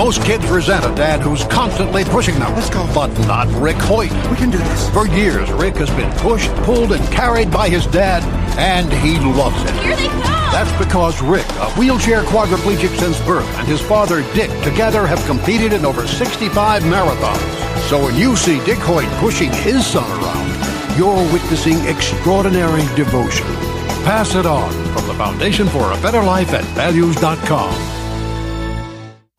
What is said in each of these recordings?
Most kids resent a dad who's constantly pushing them. Let's go. But not Rick Hoyt. We can do this. For years, Rick has been pushed, pulled, and carried by his dad, and he loves it. Here they come! That's because Rick, a wheelchair quadriplegic since birth, and his father Dick together have competed in over 65 marathons. So when you see Dick Hoyt pushing his son around, you're witnessing extraordinary devotion. Pass it on from the Foundation for a Better Life at values.com.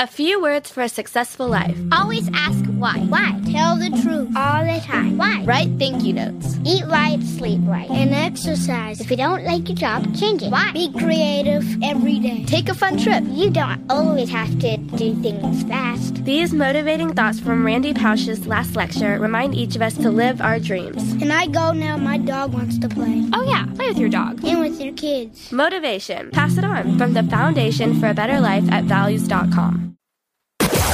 A few words for a successful life. Always ask why. Why? Tell the truth all the time. Why? Write thank you notes. Eat right, sleep right, and exercise. If you don't like your job, change it. Why? Be creative every day. Take a fun trip. You don't always have to do things fast. These motivating thoughts from Randy Pausch's last lecture remind each of us to live our dreams. Can I go now? My dog wants to play. Oh, yeah, play with your dog. And with your kids. Motivation. Pass it on from the Foundation for a Better Life at values.com.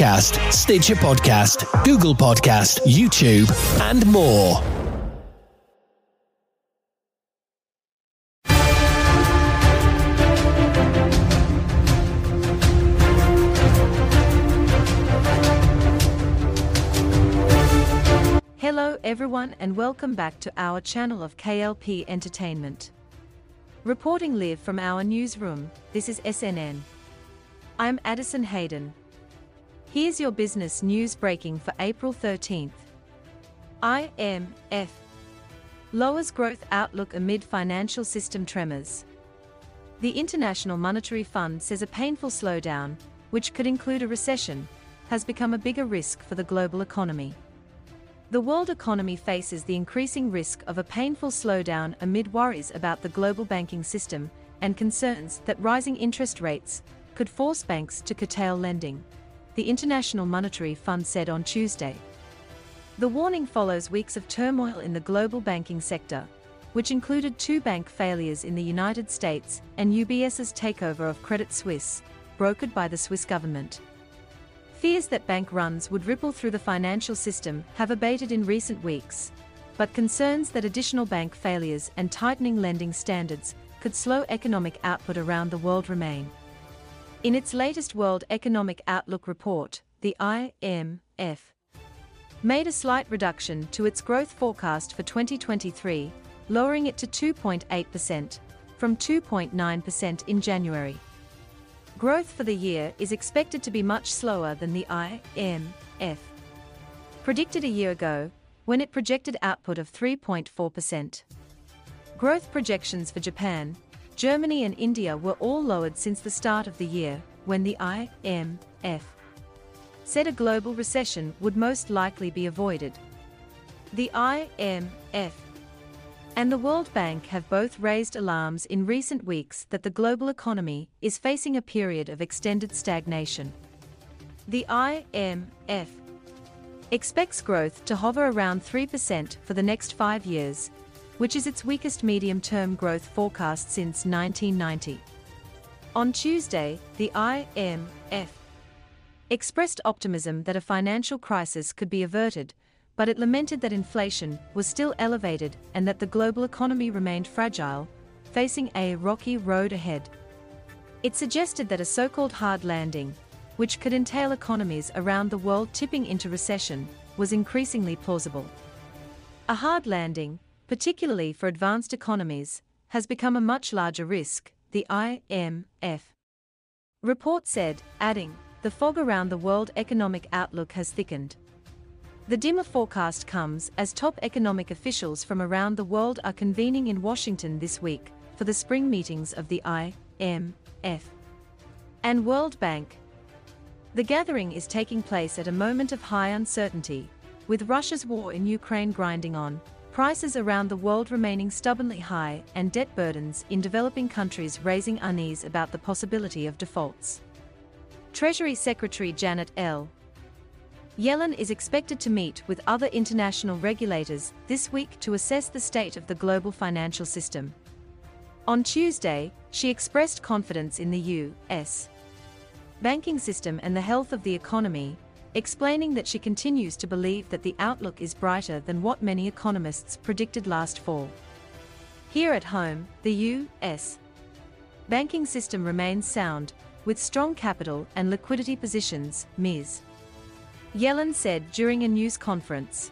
Podcast, Stitcher Podcast, Google Podcast, YouTube, and more. Hello everyone and welcome back to our channel of KLP Entertainment. Reporting live from our newsroom, this is SNN. I'm Addison Hayden. Here's your business news breaking for April 13th. IMF lowers growth outlook amid financial system tremors. The International Monetary Fund says a painful slowdown, which could include a recession, has become a bigger risk for the global economy. The world economy faces the increasing risk of a painful slowdown amid worries about the global banking system and concerns that rising interest rates could force banks to curtail lending the International Monetary Fund said on Tuesday. The warning follows weeks of turmoil in the global banking sector, which included two bank failures in the United States and UBS's takeover of Credit Suisse, brokered by the Swiss government. Fears that bank runs would ripple through the financial system have abated in recent weeks, but concerns that additional bank failures and tightening lending standards could slow economic output around the world remain. In its latest World Economic Outlook report, the IMF made a slight reduction to its growth forecast for 2023, lowering it to 2.8% from 2.9% in January. Growth for the year is expected to be much slower than the IMF predicted a year ago, when it projected output of 3.4%. Growth projections for Japan, Germany and India were all lowered since the start of the year, when the IMF said a global recession would most likely be avoided. The IMF and the World Bank have both raised alarms in recent weeks that the global economy is facing a period of extended stagnation. The IMF expects growth to hover around 3% for the next five years, which is its weakest medium-term growth forecast since 1990. On Tuesday, the IMF expressed optimism that a financial crisis could be averted, but it lamented that inflation was still elevated and that the global economy remained fragile, facing a rocky road ahead. It suggested that a so-called hard landing, which could entail economies around the world tipping into recession, was increasingly plausible. A hard landing, particularly for advanced economies, has become a much larger risk, the IMF. Report said, adding, the fog around the world economic outlook has thickened. The dimmer forecast comes as top economic officials from around the world are convening in Washington this week for the spring meetings of the IMF and World Bank. The gathering is taking place at a moment of high uncertainty, with Russia's war in Ukraine grinding on, prices around the world remaining stubbornly high, and debt burdens in developing countries raising unease about the possibility of defaults. Treasury Secretary Janet L. Yellen is expected to meet with other international regulators this week to assess the state of the global financial system. On Tuesday, she expressed confidence in the U.S. banking system and the health of the economy, explaining that she continues to believe that the outlook is brighter than what many economists predicted last fall. Here at home, the U.S. banking system remains sound, with strong capital and liquidity positions, Ms. Yellen said during a news conference.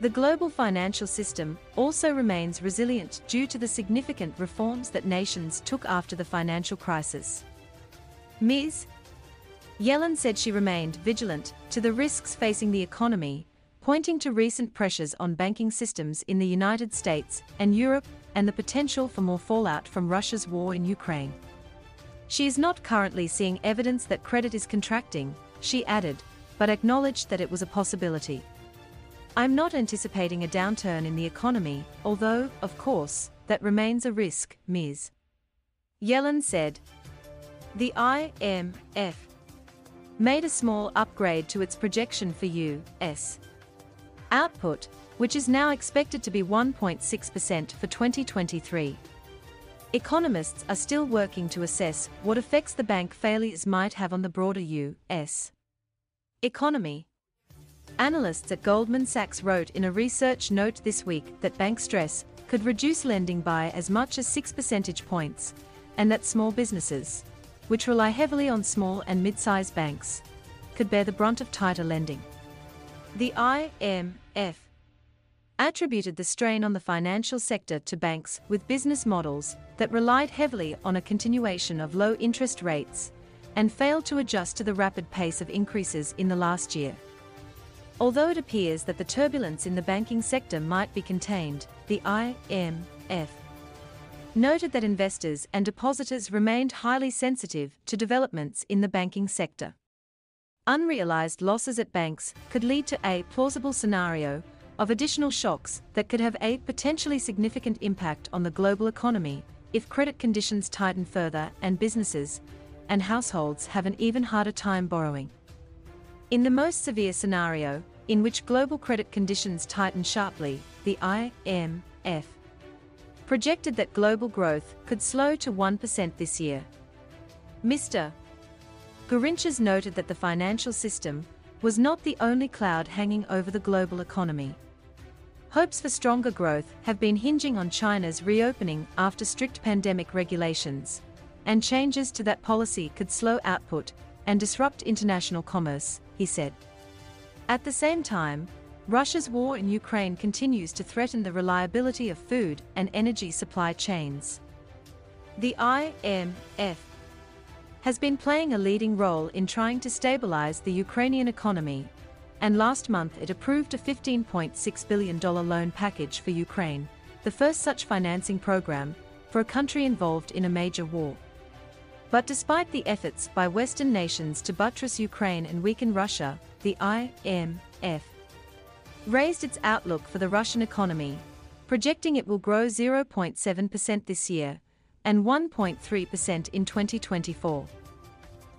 The global financial system also remains resilient due to the significant reforms that nations took after the financial crisis. Ms. Yellen said she remained vigilant to the risks facing the economy, pointing to recent pressures on banking systems in the United States and Europe and the potential for more fallout from Russia's war in Ukraine. She is not currently seeing evidence that credit is contracting, she added, but acknowledged that it was a possibility. I'm not anticipating a downturn in the economy, although, of course, that remains a risk, Ms. Yellen said. The IMF made a small upgrade to its projection for U.S. output, which is now expected to be 1.6% for 2023. Economists are still working to assess what effects the bank failures might have on the broader U.S. economy. Analysts at Goldman Sachs wrote in a research note this week that bank stress could reduce lending by as much as 6 percentage points, and that small businesses, which rely heavily on small and mid-sized banks, could bear the brunt of tighter lending. The IMF attributed the strain on the financial sector to banks with business models that relied heavily on a continuation of low interest rates and failed to adjust to the rapid pace of increases in the last year. Although it appears that the turbulence in the banking sector might be contained, the IMF noted that investors and depositors remained highly sensitive to developments in the banking sector. Unrealized losses at banks could lead to a plausible scenario of additional shocks that could have a potentially significant impact on the global economy if credit conditions tighten further and businesses and households have an even harder time borrowing. In the most severe scenario, in which global credit conditions tighten sharply, the IMF projected that global growth could slow to 1% this year. Mr. Gourinchas noted that the financial system was not the only cloud hanging over the global economy. Hopes for stronger growth have been hinging on China's reopening after strict pandemic regulations, and changes to that policy could slow output and disrupt international commerce, he said. At the same time, Russia's war in Ukraine continues to threaten the reliability of food and energy supply chains. The IMF has been playing a leading role in trying to stabilize the Ukrainian economy, and last month it approved a $15.6 billion loan package for Ukraine, the first such financing program for a country involved in a major war. But despite the efforts by Western nations to buttress Ukraine and weaken Russia, the IMF raised its outlook for the Russian economy, projecting it will grow 0.7% this year and 1.3% in 2024.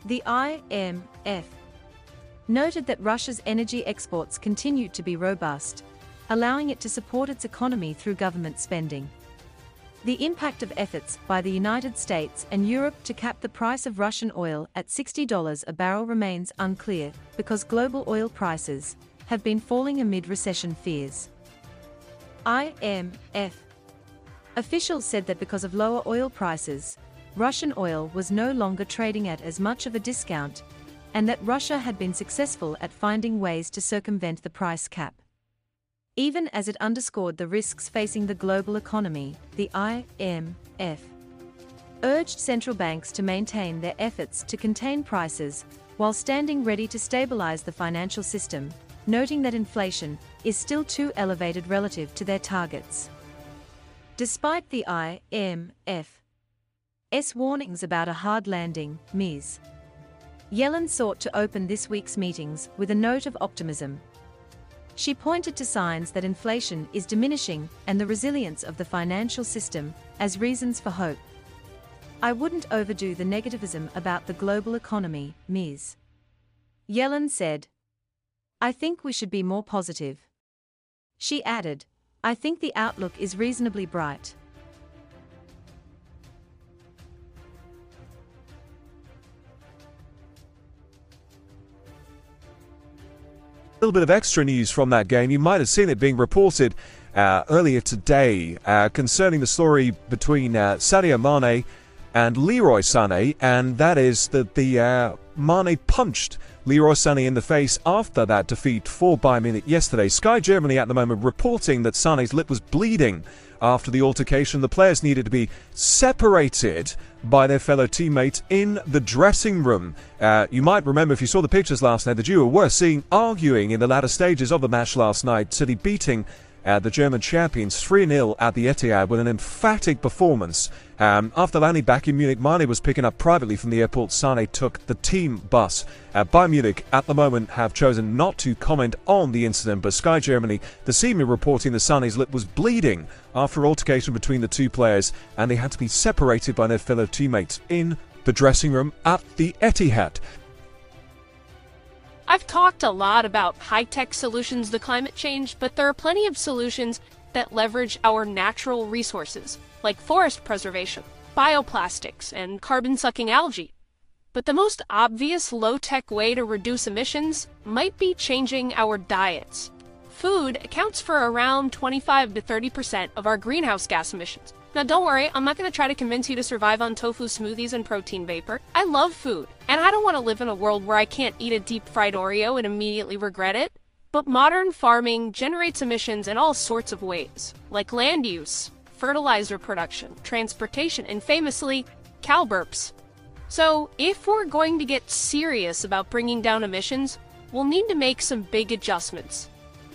The IMF noted that Russia's energy exports continued to be robust, allowing it to support its economy through government spending. The impact of efforts by the United States and Europe to cap the price of Russian oil at $60 a barrel remains unclear because global oil prices, have been falling amid recession fears. IMF officials said that because of lower oil prices, Russian oil was no longer trading at as much of a discount, and that Russia had been successful at finding ways to circumvent the price cap. Even as it underscored the risks facing the global economy, the IMF urged central banks to maintain their efforts to contain prices while standing ready to stabilize the financial system, noting that inflation is still too elevated relative to their targets. Despite the IMF's warnings about a hard landing, Ms. Yellen sought to open this week's meetings with a note of optimism. She pointed to signs that inflation is diminishing and the resilience of the financial system as reasons for hope. I wouldn't overdo the negativism about the global economy, Ms. Yellen said. I think we should be more positive. She added, I think the outlook is reasonably bright. A little bit of extra news from that game. You might have seen it being reported uh, earlier today uh, concerning the story between uh, Sadio Mane and Leroy Sané, and that is that the uh, Mane punched Leroy Sané in the face after that defeat for Bayern Munich yesterday. Sky Germany at the moment reporting that Sané's lip was bleeding after the altercation. The players needed to be separated by their fellow teammates in the dressing room. Uh, you might remember if you saw the pictures last night, the duo were seen arguing in the latter stages of the match last night, City beating uh, the German champions 3 0 at the Etihad with an emphatic performance. Um, after landing back in Munich, Mane was picking up privately from the airport. Sane took the team bus. Uh, Bayern Munich, at the moment, have chosen not to comment on the incident, but Sky Germany this evening reporting that Sané's lip was bleeding after altercation between the two players, and they had to be separated by their fellow teammates in the dressing room at the Etihad. I've talked a lot about high tech solutions to climate change, but there are plenty of solutions that leverage our natural resources, like forest preservation, bioplastics, and carbon sucking algae. But the most obvious low tech way to reduce emissions might be changing our diets. Food accounts for around 25 to 30% of our greenhouse gas emissions, now, don't worry, I'm not going to try to convince you to survive on tofu smoothies and protein vapor. I love food, and I don't want to live in a world where I can't eat a deep fried Oreo and immediately regret it. But modern farming generates emissions in all sorts of ways, like land use, fertilizer production, transportation, and famously, cow burps. So, if we're going to get serious about bringing down emissions, we'll need to make some big adjustments.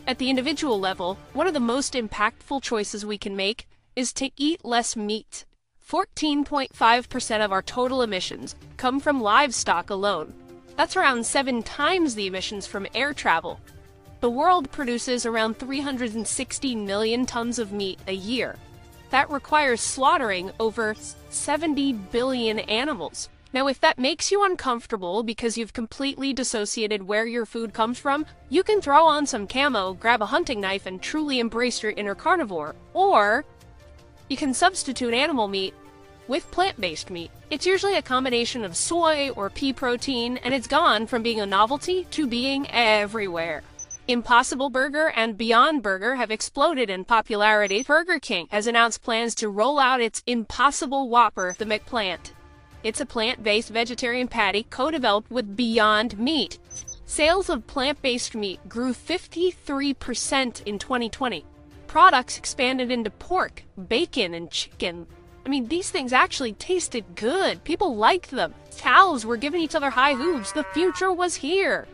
At the individual level, one of the most impactful choices we can make is to eat less meat. 14.5% of our total emissions come from livestock alone. That's around seven times the emissions from air travel. The world produces around 360 million tons of meat a year. That requires slaughtering over 70 billion animals. Now, if that makes you uncomfortable because you've completely dissociated where your food comes from, you can throw on some camo, grab a hunting knife, and truly embrace your inner carnivore. Or you can substitute animal meat with plant-based meat. It's usually a combination of soy or pea protein, and it's gone from being a novelty to being everywhere. Impossible Burger and Beyond Burger have exploded in popularity. Burger King has announced plans to roll out its Impossible Whopper, the McPlant. It's a plant-based vegetarian patty co-developed with Beyond Meat. Sales of plant-based meat grew 53% in 2020 products expanded into pork, bacon, and chicken. I mean, these things actually tasted good. People liked them. Cows were giving each other high hooves. The future was here.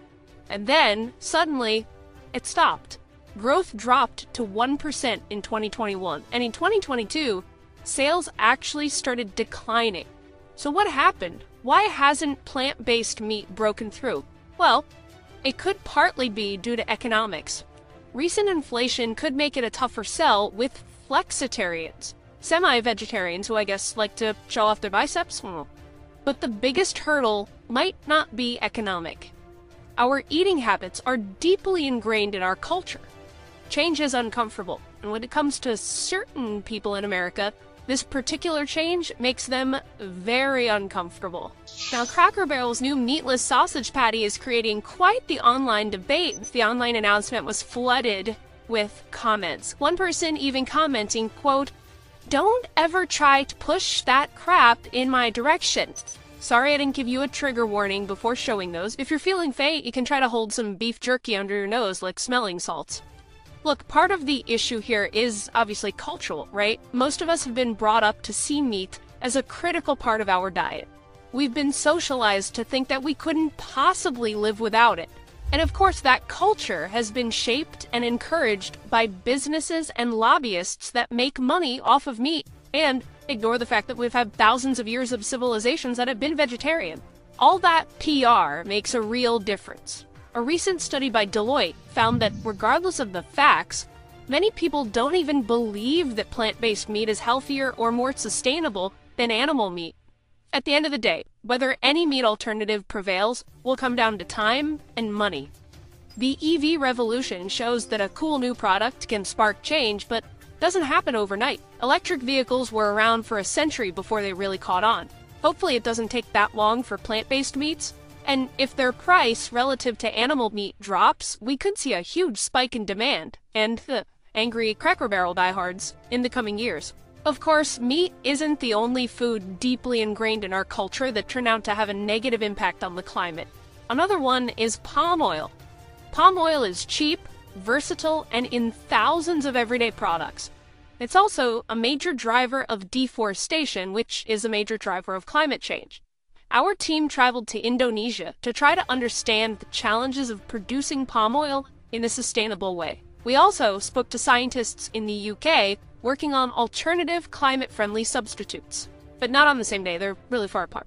And then, suddenly, it stopped. Growth dropped to 1% in 2021. And in 2022, sales actually started declining. So, what happened? Why hasn't plant based meat broken through? Well, it could partly be due to economics recent inflation could make it a tougher sell with flexitarians, semi vegetarians who I guess like to show off their biceps. Hmm. But the biggest hurdle might not be economic. Our eating habits are deeply ingrained in our culture. Change is uncomfortable, and when it comes to certain people in America, this particular change makes them very uncomfortable. Now, Cracker Barrel's new meatless sausage patty is creating quite the online debate. The online announcement was flooded with comments. One person even commenting, quote, Don't ever try to push that crap in my direction. Sorry I didn't give you a trigger warning before showing those. If you're feeling faint, you can try to hold some beef jerky under your nose like smelling salts. Look, part of the issue here is obviously cultural, right? Most of us have been brought up to see meat as a critical part of our diet. We've been socialized to think that we couldn't possibly live without it. And of course, that culture has been shaped and encouraged by businesses and lobbyists that make money off of meat and ignore the fact that we've had thousands of years of civilizations that have been vegetarian. All that PR makes a real difference. A recent study by Deloitte found that regardless of the facts, many people don't even believe that plant based meat is healthier or more sustainable than animal meat. At the end of the day, whether any meat alternative prevails will come down to time and money. The EV revolution shows that a cool new product can spark change, but doesn't happen overnight. Electric vehicles were around for a century before they really caught on. Hopefully, it doesn't take that long for plant based meats. And if their price relative to animal meat drops, we could see a huge spike in demand and the angry Cracker Barrel diehards in the coming years. Of course, meat isn't the only food deeply ingrained in our culture that turned out to have a negative impact on the climate. Another one is palm oil. Palm oil is cheap, versatile, and in thousands of everyday products. It's also a major driver of deforestation, which is a major driver of climate change. Our team traveled to Indonesia to try to understand the challenges of producing palm oil in a sustainable way. We also spoke to scientists in the UK working on alternative climate friendly substitutes. But not on the same day, they're really far apart.